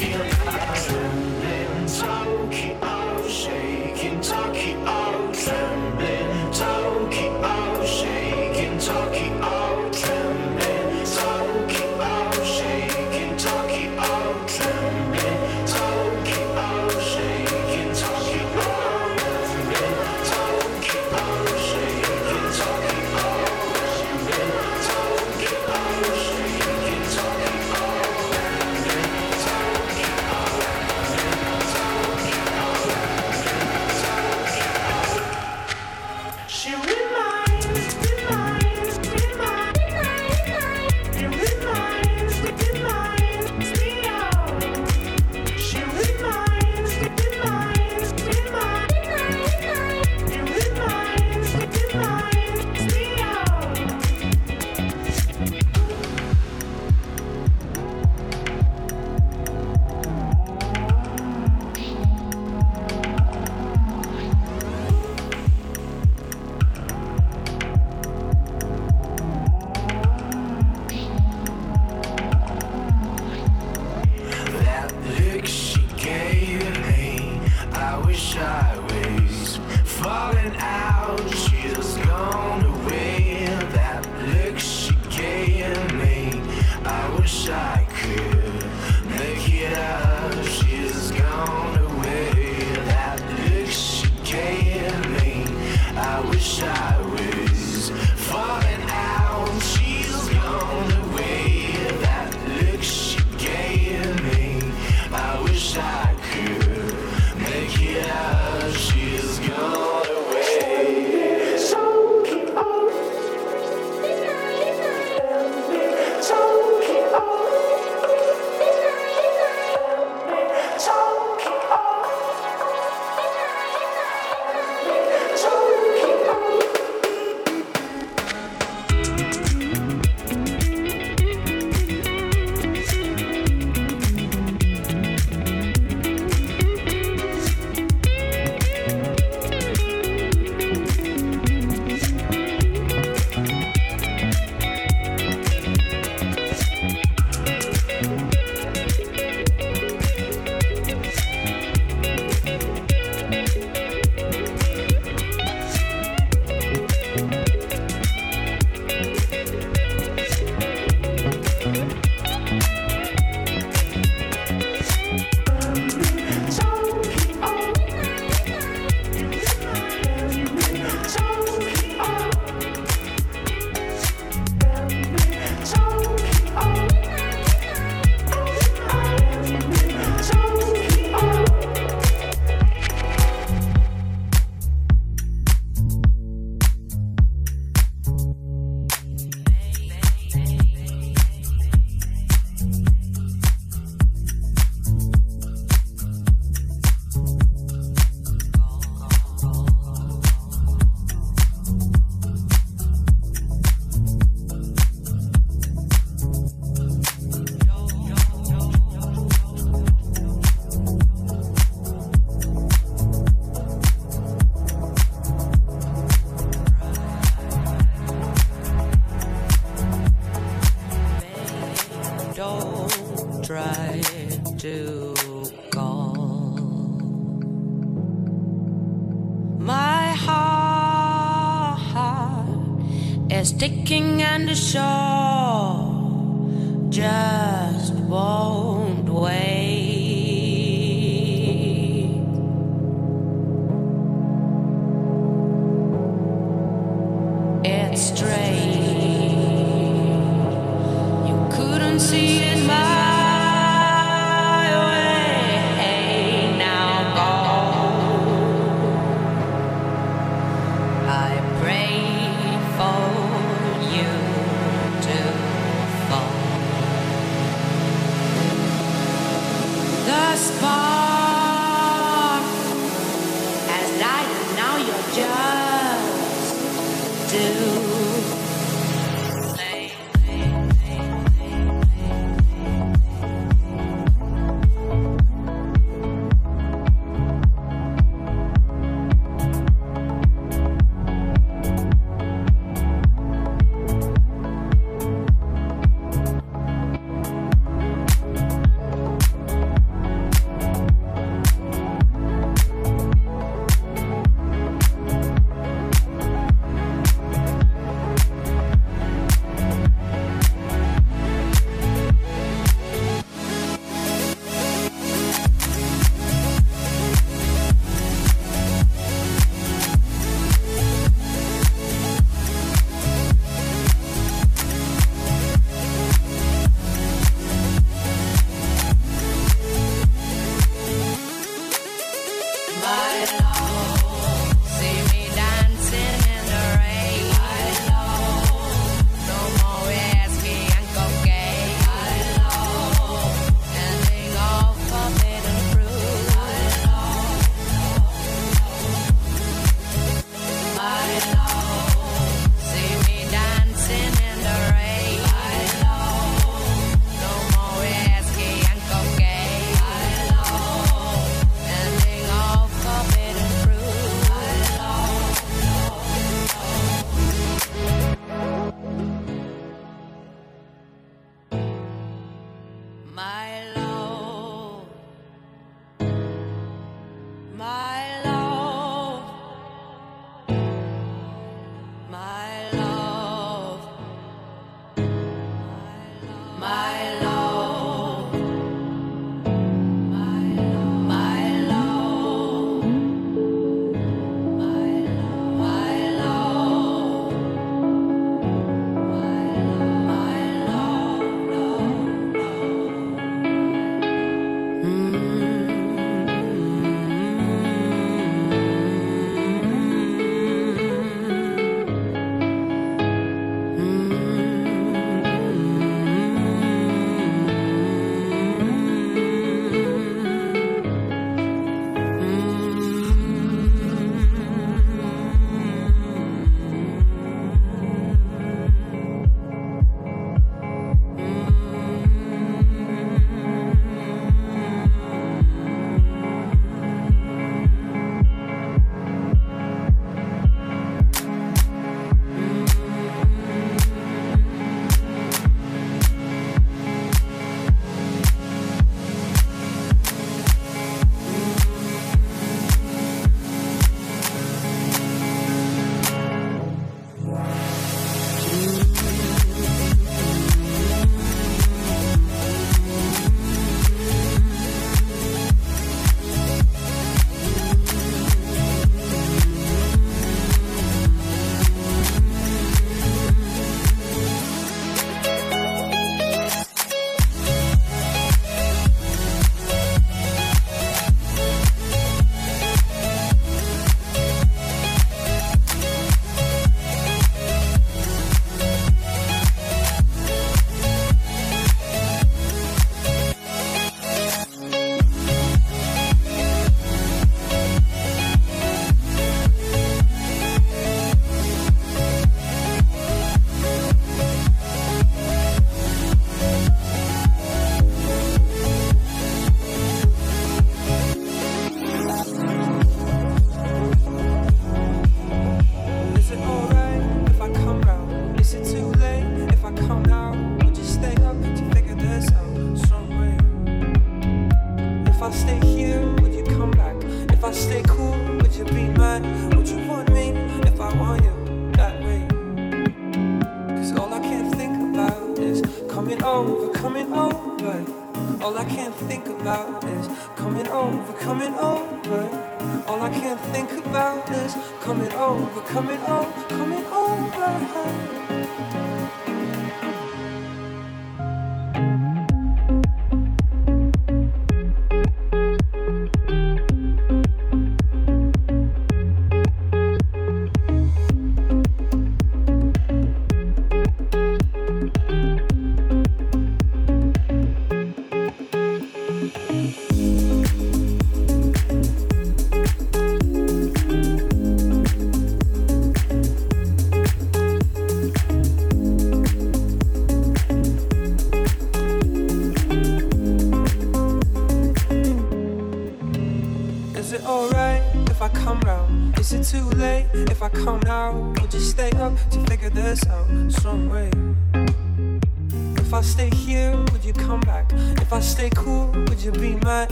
has died and now you're just too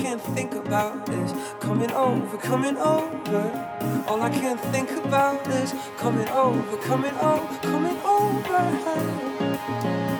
Can't think about is coming over, coming over. All I can think about is coming over, coming over, coming over.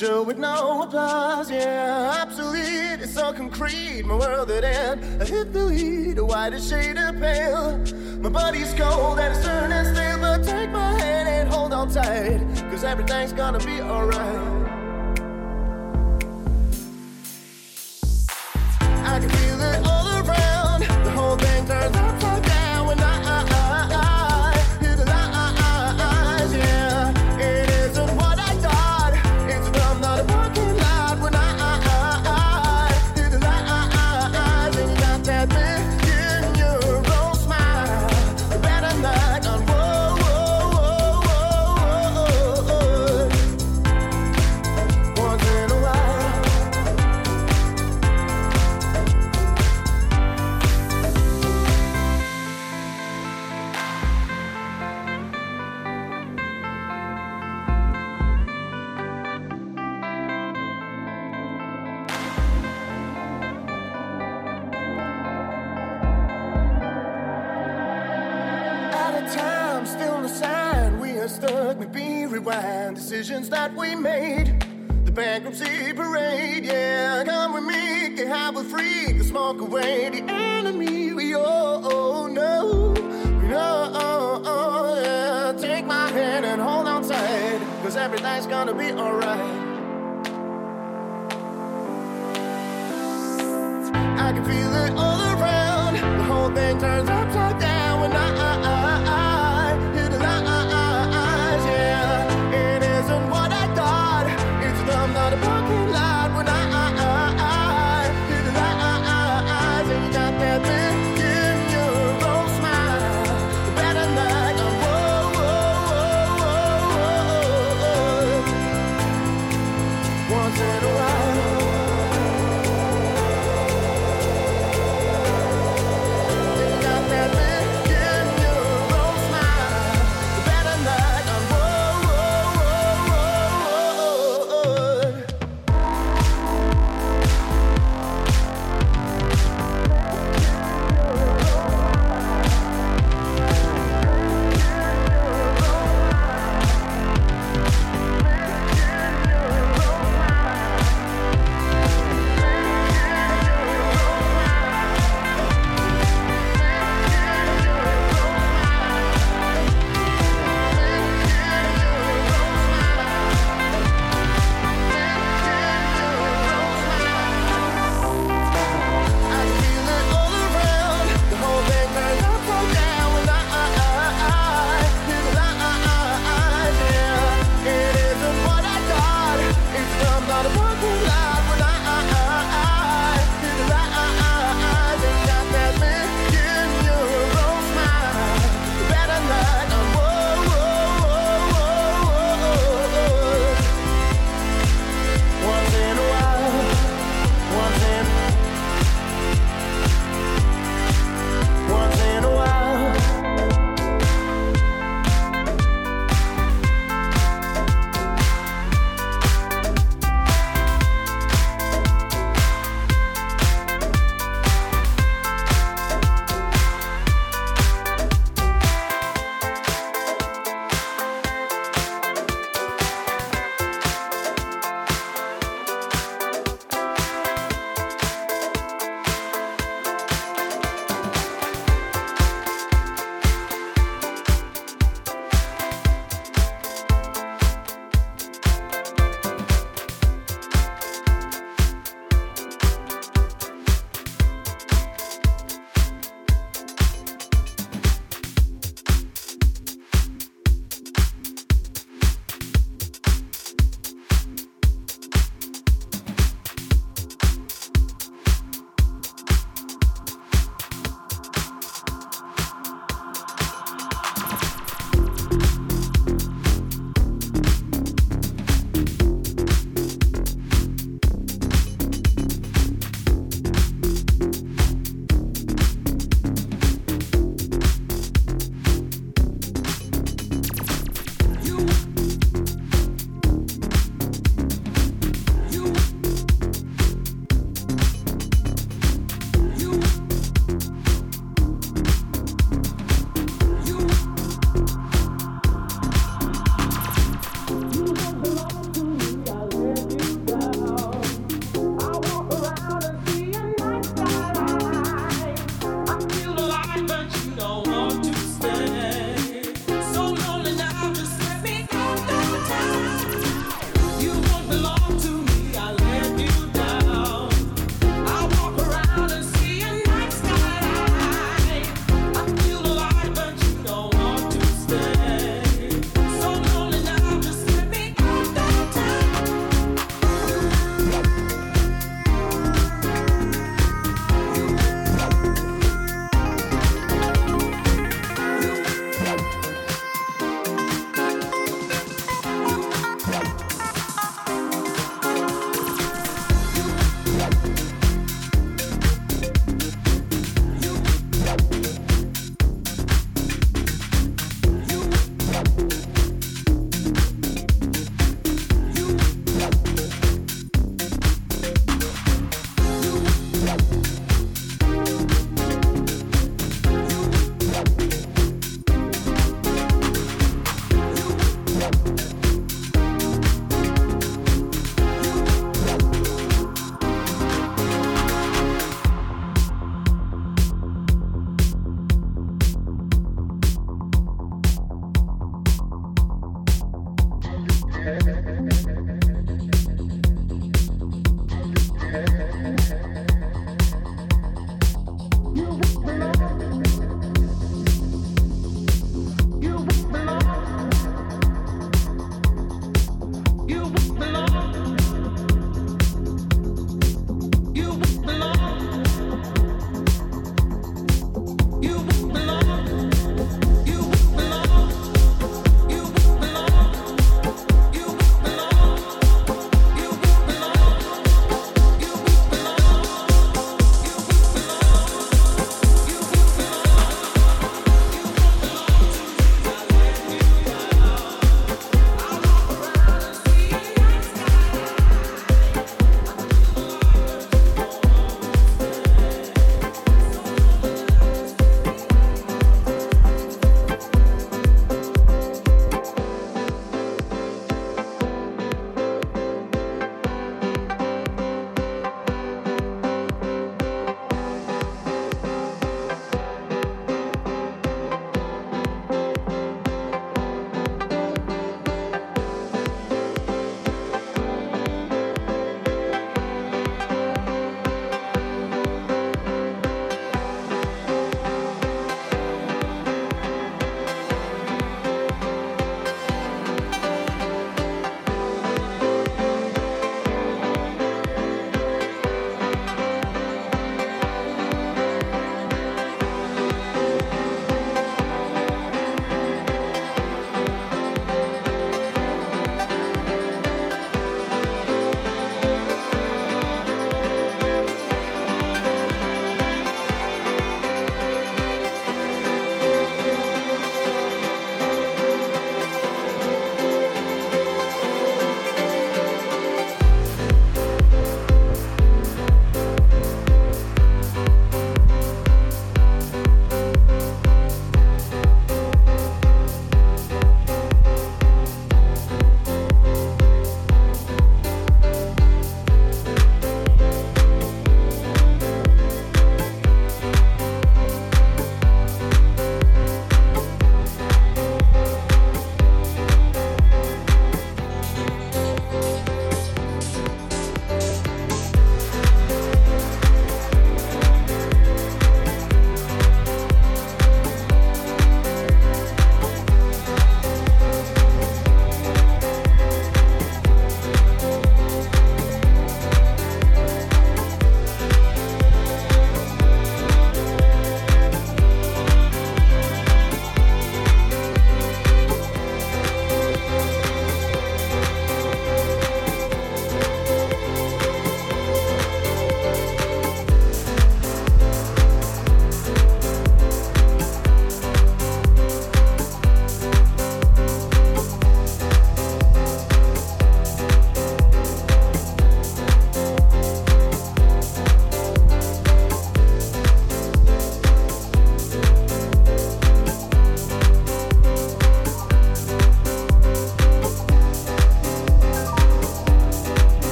With no applause. Yeah, obsolete, it's so concrete. My world at end, I hit the lead, a whiter shade of pale. My body's cold and it's turning stale, but take my hand and hold on tight, cause everything's gonna be alright. Stuck, maybe rewind. Decisions that we made. The bankruptcy parade, yeah. Come with me, get high with freak, smoke away the enemy. We all know, we know, yeah. Take my hand and hold on tight, cause everything's gonna be alright. I can feel it